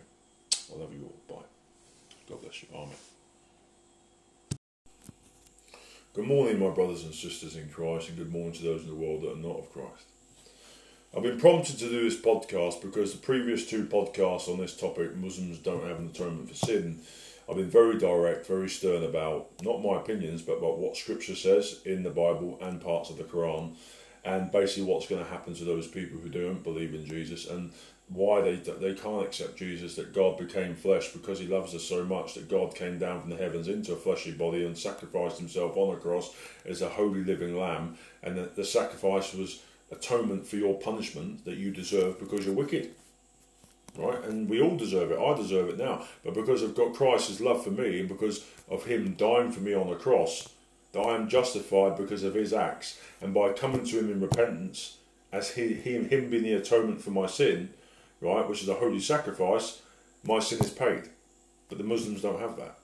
[SPEAKER 2] I love you all. Bye. God bless you. Amen. Good morning, my brothers and sisters in Christ, and good morning to those in the world that are not of Christ. I've been prompted to do this podcast because the previous two podcasts on this topic, Muslims don't have an atonement for sin, I've been very direct, very stern about not my opinions, but about what Scripture says in the Bible and parts of the Quran, and basically what's going to happen to those people who don't believe in Jesus, and why they they can't accept Jesus that God became flesh because He loves us so much that God came down from the heavens into a fleshly body and sacrificed Himself on a cross as a holy living lamb, and that the sacrifice was atonement for your punishment that you deserve because you're wicked. Right, and we all deserve it. I deserve it now, but because I've got Christ's love for me and because of Him dying for me on the cross, that I am justified because of His acts, and by coming to Him in repentance, as he, him, him being the atonement for my sin, right, which is a holy sacrifice, my sin is paid. But the Muslims don't have that.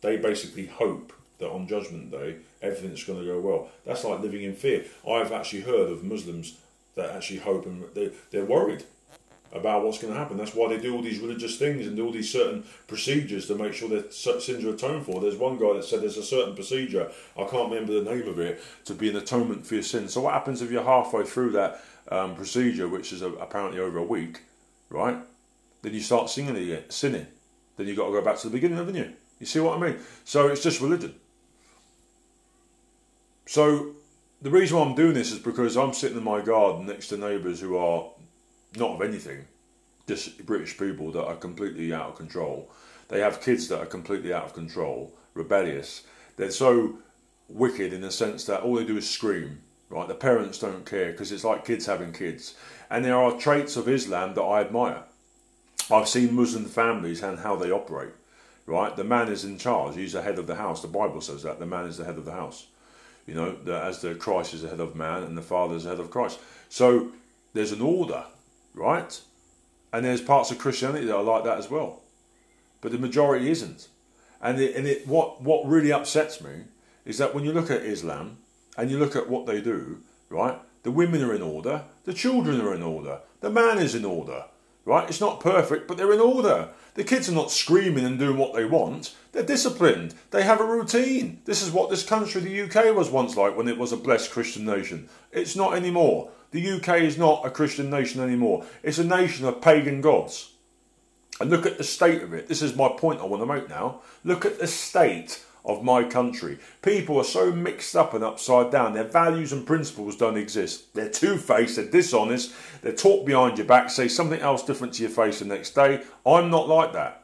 [SPEAKER 2] They basically hope that on Judgment Day everything's going to go well. That's like living in fear. I've actually heard of Muslims that actually hope and they, they're worried about what's going to happen. That's why they do all these religious things and do all these certain procedures to make sure their sins are atoned for. There's one guy that said there's a certain procedure, I can't remember the name of it, to be an atonement for your sins. So what happens if you're halfway through that um, procedure, which is a, apparently over a week, right? Then you start singing again, sinning. Then you've got to go back to the beginning, haven't you? You see what I mean? So it's just religion. So the reason why I'm doing this is because I'm sitting in my garden next to neighbours who are not of anything, just British people that are completely out of control. They have kids that are completely out of control, rebellious. They're so wicked in the sense that all they do is scream, right? The parents don't care because it's like kids having kids. And there are traits of Islam that I admire. I've seen Muslim families and how they operate, right? The man is in charge, he's the head of the house. The Bible says that the man is the head of the house. You know, the, as the Christ is the head of man and the Father is the head of Christ. So there's an order, right? And there's parts of Christianity that are like that as well. But the majority isn't. And, it, and it, what, what really upsets me is that when you look at Islam and you look at what they do, right? The women are in order, the children are in order, the man is in order, right? It's not perfect, but they're in order. The kids are not screaming and doing what they want. They're disciplined. They have a routine. This is what this country, the UK, was once like when it was a blessed Christian nation. It's not anymore. The UK is not a Christian nation anymore. It's a nation of pagan gods. And look at the state of it. This is my point I want to make now. Look at the state of my country. People are so mixed up and upside down. Their values and principles don't exist. They're two faced, they're dishonest, they're talk behind your back, say something else different to your face the next day. I'm not like that.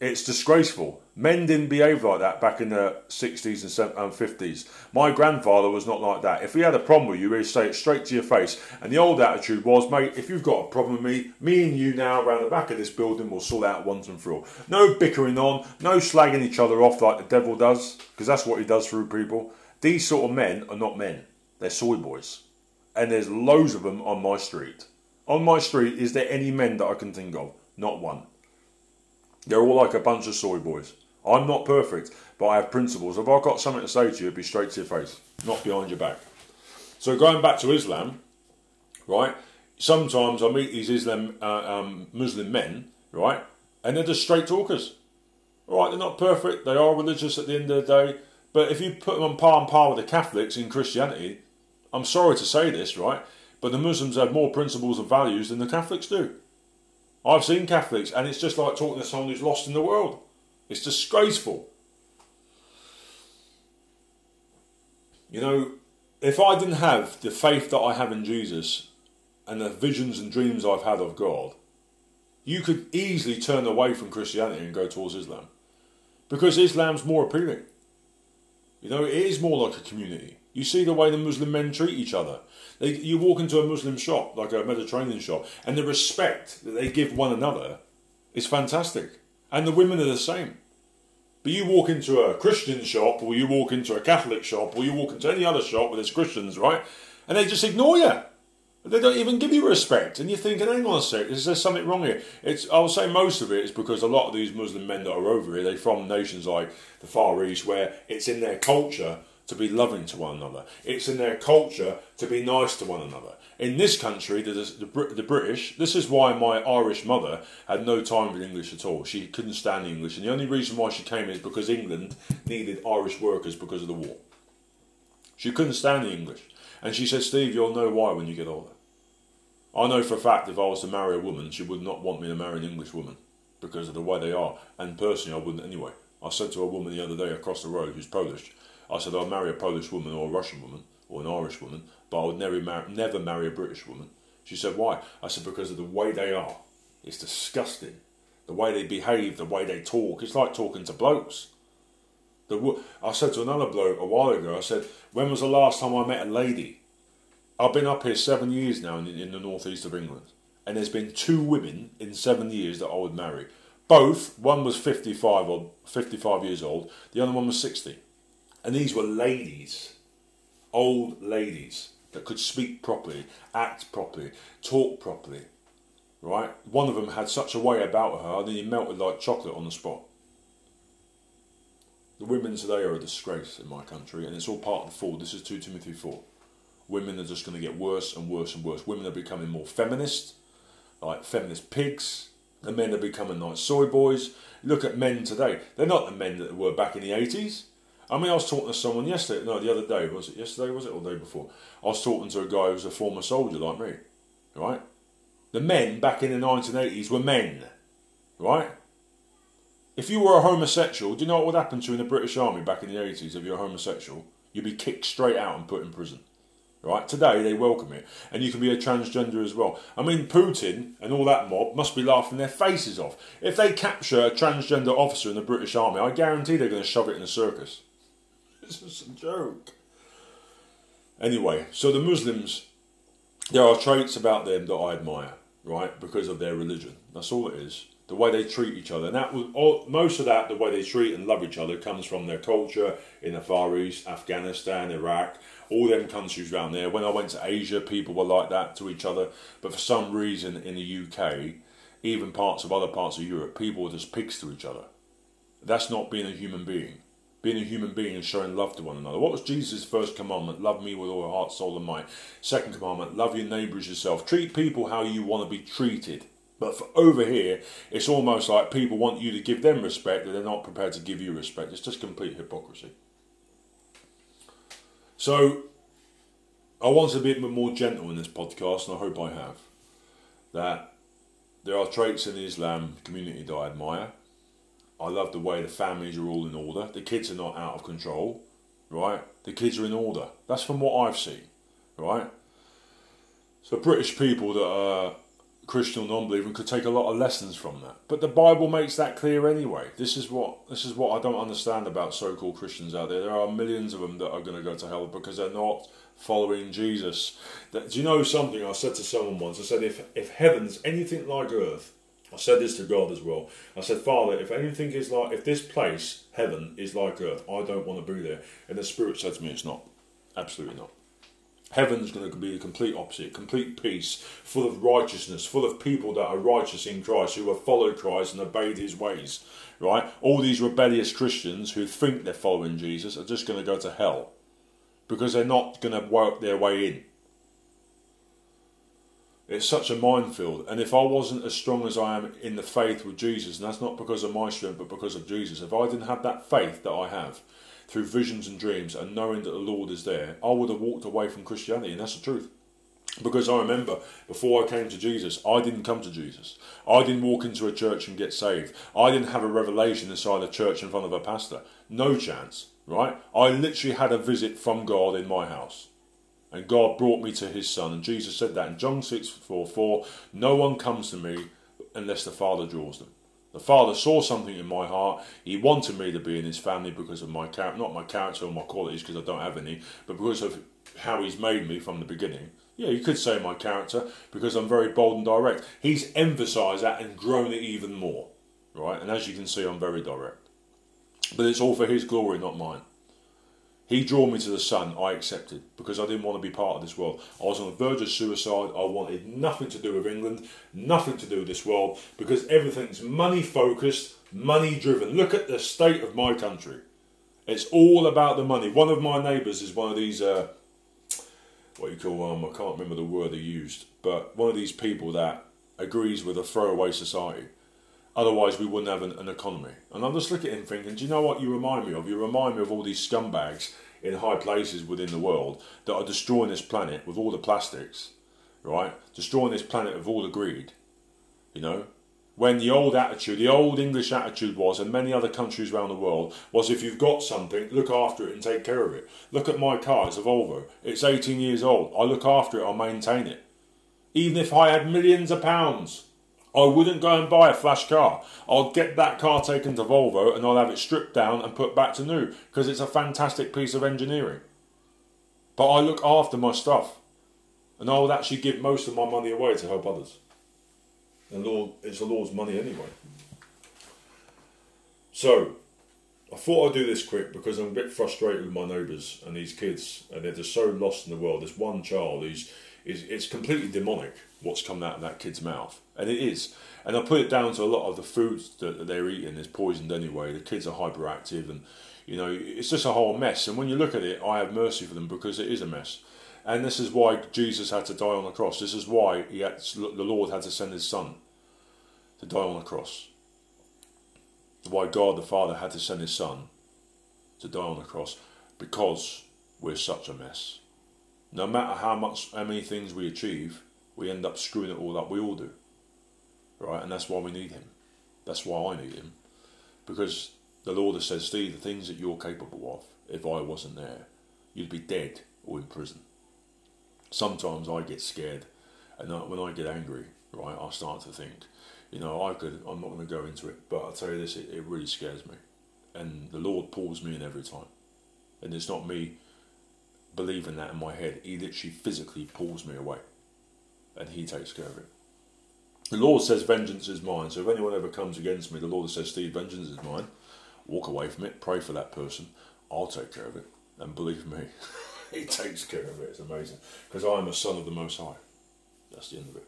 [SPEAKER 2] It's disgraceful. Men didn't behave like that back in the 60s and 50s. My grandfather was not like that. If he had a problem with you, he'd say it straight to your face. And the old attitude was, mate, if you've got a problem with me, me and you now around the back of this building will sort out once and for all. No bickering on, no slagging each other off like the devil does, because that's what he does through people. These sort of men are not men. They're soy boys. And there's loads of them on my street. On my street, is there any men that I can think of? Not one. They're all like a bunch of soy boys. I'm not perfect, but I have principles. If I've got something to say to you, it'd be straight to your face, not behind your back. So going back to Islam, right? Sometimes I meet these Islam uh, um, Muslim men, right, and they're just straight talkers. Right, they're not perfect. They are religious at the end of the day. But if you put them on par and par with the Catholics in Christianity, I'm sorry to say this, right? But the Muslims have more principles and values than the Catholics do. I've seen Catholics, and it's just like talking to someone who's lost in the world. It's disgraceful. You know, if I didn't have the faith that I have in Jesus and the visions and dreams I've had of God, you could easily turn away from Christianity and go towards Islam. Because Islam's more appealing. You know, it is more like a community. You see the way the Muslim men treat each other. You walk into a Muslim shop, like a Mediterranean shop, and the respect that they give one another is fantastic. And the women are the same. But you walk into a Christian shop, or you walk into a Catholic shop, or you walk into any other shop where there's Christians, right? And they just ignore you. They don't even give you respect, and you're thinking, "Hang on a sec, is there something wrong here?" It's, I'll say, most of it is because a lot of these Muslim men that are over here, they're from nations like the Far East, where it's in their culture to be loving to one another. It's in their culture to be nice to one another. In this country, the, the, the, British, this is why my Irish mother had no time for English at all. She couldn't stand English, and the only reason why she came is because England needed Irish workers because of the war. She couldn't stand the English. And she said, Steve, you'll know why when you get older. I know for a fact if I was to marry a woman, she would not want me to marry an English woman because of the way they are. And personally, I wouldn't anyway. I said to a woman the other day across the road who's Polish, I said I'd marry a Polish woman or a Russian woman or an Irish woman, but I would never marry, never marry a British woman. She said, why? I said, because of the way they are. It's disgusting. The way they behave, the way they talk. It's like talking to blokes. The, I said to another bloke a while ago, I said, when was the last time I met a lady? I've been up here seven years now in, in the northeast of England, and there's been two women in seven years that I would marry. Both, one was 55 or 55 years old, the other one was 60. And these were ladies, old ladies that could speak properly, act properly, talk properly. Right? One of them had such a way about her, that he melted like chocolate on the spot. The women today are a disgrace in my country, and it's all part of the fall. This is 2 Timothy 4. Women are just going to get worse and worse and worse. Women are becoming more feminist, like feminist pigs. The men are becoming like soy boys. Look at men today. They're not the men that were back in the 80s. I mean, I was talking to someone yesterday, no, the other day, was it yesterday, was it, or the day before? I was talking to a guy who was a former soldier like me, right? The men back in the 1980s were men, right? If you were a homosexual, do you know what would happen to you in the British Army back in the 80s if you're a homosexual? You'd be kicked straight out and put in prison. Right? Today they welcome it. And you can be a transgender as well. I mean, Putin and all that mob must be laughing their faces off. If they capture a transgender officer in the British Army, I guarantee they're going to shove it in a circus. This is a joke. Anyway, so the Muslims, there are traits about them that I admire, right? Because of their religion. That's all it is. The way they treat each other. And that was all, most of that, the way they treat and love each other, comes from their culture in the Far East, Afghanistan, Iraq, all them countries around there. When I went to Asia, people were like that to each other. But for some reason in the UK, even parts of other parts of Europe, people were just pigs to each other. That's not being a human being being a human being and showing love to one another. What was Jesus' first commandment? Love me with all your heart, soul, and mind. Second commandment, love your neighbour as yourself. Treat people how you want to be treated. But for over here, it's almost like people want you to give them respect, but they're not prepared to give you respect. It's just complete hypocrisy. So, I want to be a bit more gentle in this podcast, and I hope I have. That there are traits in the Islam community that I admire I love the way the families are all in order. The kids are not out of control, right? The kids are in order. That's from what I've seen, right? So British people that are Christian or non-believing could take a lot of lessons from that. But the Bible makes that clear anyway. This is what this is what I don't understand about so-called Christians out there. There are millions of them that are going to go to hell because they're not following Jesus. That, do you know something? I said to someone once. I said, if if heaven's anything like earth, I said this to God as well. I said, Father, if anything is like, if this place, heaven, is like earth, I don't want to be there. And the Spirit said to me, it's not. Absolutely not. Heaven's going to be the complete opposite, complete peace, full of righteousness, full of people that are righteous in Christ, who have followed Christ and obeyed his ways. Right? All these rebellious Christians who think they're following Jesus are just going to go to hell because they're not going to work their way in. It's such a minefield. And if I wasn't as strong as I am in the faith with Jesus, and that's not because of my strength, but because of Jesus, if I didn't have that faith that I have through visions and dreams and knowing that the Lord is there, I would have walked away from Christianity. And that's the truth. Because I remember before I came to Jesus, I didn't come to Jesus. I didn't walk into a church and get saved. I didn't have a revelation inside a church in front of a pastor. No chance, right? I literally had a visit from God in my house and God brought me to his son. And Jesus said that in John 6 4, 4 No one comes to me unless the Father draws them. The Father saw something in my heart. He wanted me to be in his family because of my character, not my character or my qualities, because I don't have any, but because of how he's made me from the beginning. Yeah, you could say my character because I'm very bold and direct. He's emphasised that and grown it even more, right? And as you can see, I'm very direct. But it's all for his glory, not mine. He drew me to the son. I accepted because I didn't want to be part of this world. I was on the verge of suicide. I wanted nothing to do with England, nothing to do with this world because everything's money focused, money driven. Look at the state of my country. It's all about the money. One of my neighbours is one of these, uh, what you call, um, I can't remember the word they used, but one of these people that agrees with a throwaway society. Otherwise, we wouldn't have an, an, economy. And I'm just looking at him thinking, do you know what you remind me of? You remind me of all these scumbags in high places within the world that are destroying this planet with all the plastics, right? Destroying this planet with all the greed, you know? When the old attitude, the old English attitude was, and many other countries around the world, was if you've got something, look after it and take care of it. Look at my car, it's a Volvo. It's 18 years old. I look after it, I maintain it. Even if I had millions of pounds, I wouldn't go and buy a flash car. I'll get that car taken to Volvo and I'll have it stripped down and put back to new because it's a fantastic piece of engineering. But I look after my stuff and I would actually give most of my money away to help others. And Lord, it's the Lord's money anyway. So, I thought I'd do this quick because I'm a bit frustrated with my neighbours and these kids, and they're just so lost in the world. This one child who's is it's completely demonic what's coming out of that kid's mouth, and it is. And I put it down to a lot of the foods that they're eating is poisoned anyway. The kids are hyperactive, and you know it's just a whole mess. And when you look at it, I have mercy for them because it is a mess. And this is why Jesus had to die on the cross. This is why he had, the Lord had to send His Son to die on the cross. Why God the Father had to send His Son to die on the cross because we're such a mess. No matter how much, how many things we achieve, we end up screwing it all up. We all do, right? And that's why we need Him. That's why I need Him, because the Lord has said, Steve, the things that you're capable of, if I wasn't there, you'd be dead or in prison. Sometimes I get scared, and when I get angry, right, I start to think, you know, I could. I'm not going to go into it, but I'll tell you this: it, it really scares me, and the Lord pulls me in every time, and it's not me believing that in my head. He literally physically pulls me away and he takes care of it. The Lord says, Vengeance is mine. So if anyone ever comes against me, the Lord says, Steve, vengeance is mine. Walk away from it, pray for that person. I'll take care of it. And believe me, he takes care of it. It's amazing. Because I am a son of the Most High. That's the end of it.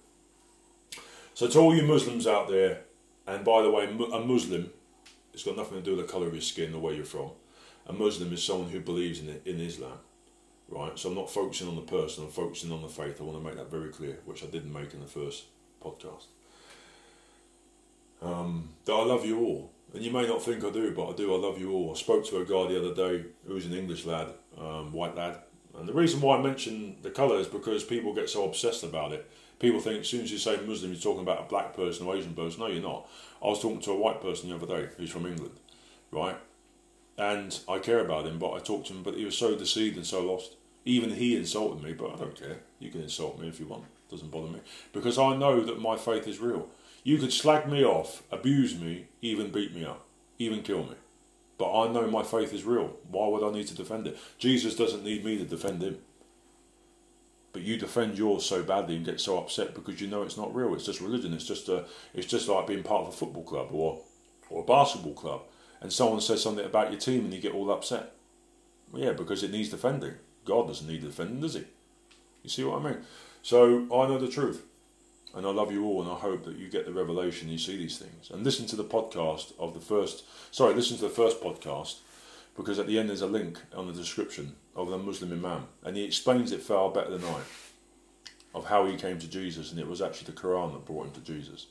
[SPEAKER 2] So to all you Muslims out there, and by the way, a Muslim, it's got nothing to do with the colour of your skin or where you're from. A Muslim is someone who believes in, in Islam right? So I'm not focusing on the person, I'm focusing on the faith. I want to make that very clear, which I didn't make in the first podcast. Um, that I love you all. And you may not think I do, but I do. I love you all. I spoke to a guy the other day who was an English lad, um, white lad. And the reason why I mention the colour is because people get so obsessed about it. People think as soon as you say Muslim, you're talking about a black person or Asian person. No, you're not. I was talking to a white person the other day who's from England, right? and I care about him, but I talked to him, but he was so deceived and so lost. Even he insulted me, but I don't care. You can insult me if you want, doesn't bother me. Because I know that my faith is real. You could slag me off, abuse me, even beat me up, even kill me. But I know my faith is real. Why would I need to defend it? Jesus doesn't need me to defend him. But you defend yours so badly and get so upset because you know it's not real. It's just religion. It's just a, it's just like being part of a football club or or a basketball club and someone says something about your team and you get all upset. Well, yeah, because it needs defending. God doesn't need defending, does he? You see what I mean? So I know the truth. And I love you all, and I hope that you get the revelation, you see these things. And listen to the podcast of the first, sorry, listen to the first podcast, because at the end there's a link on the description of the Muslim Imam, and he explains it far better than I, of how he came to Jesus, and it was actually the Quran that brought him to Jesus.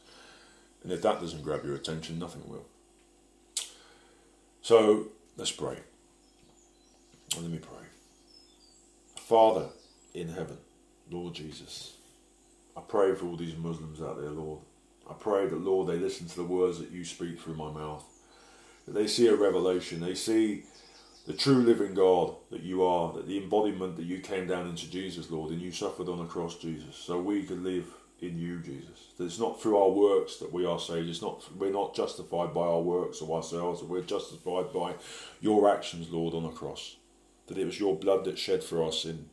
[SPEAKER 2] And if that doesn't grab your attention, nothing will. So let's pray. Let me pray. Father in heaven, Lord Jesus. I pray for all these Muslims out there, Lord. I pray that, Lord, they listen to the words that you speak through my mouth. That they see a revelation. They see the true living God that you are, that the embodiment that you came down into Jesus, Lord, and you suffered on the cross, Jesus, so we could live in you, Jesus. That it's not through our works that we are saved. It's not we're not justified by our works or ourselves, we're justified by your actions, Lord, on the cross. That it was your blood that shed for our sin.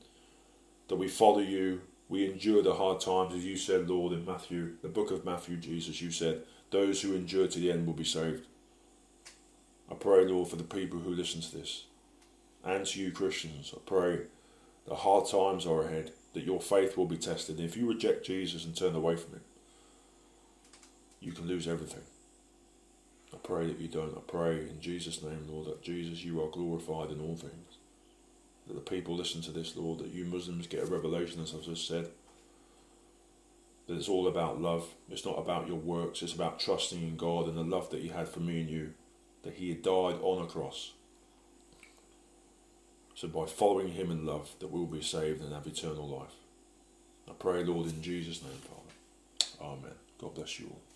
[SPEAKER 2] That we follow you, we endure the hard times, as you said, Lord, in Matthew, the book of Matthew, Jesus, you said, those who endure to the end will be saved. I pray, Lord, for the people who listen to this, and to you, Christians. I pray the hard times are ahead, that your faith will be tested. If you reject Jesus and turn away from him, you can lose everything. I pray that you don't. I pray in Jesus' name, Lord, that Jesus, you are glorified in all things that the people listen to this, Lord, that you Muslims get a revelation, as I've just said. That it's all about love. It's not about your works. It's about trusting in God and the love that He had for me and you. That He had died on a cross. So by following Him in love, that we'll be saved and have eternal life. I pray, Lord, in Jesus' name, Father. Amen. God bless you all.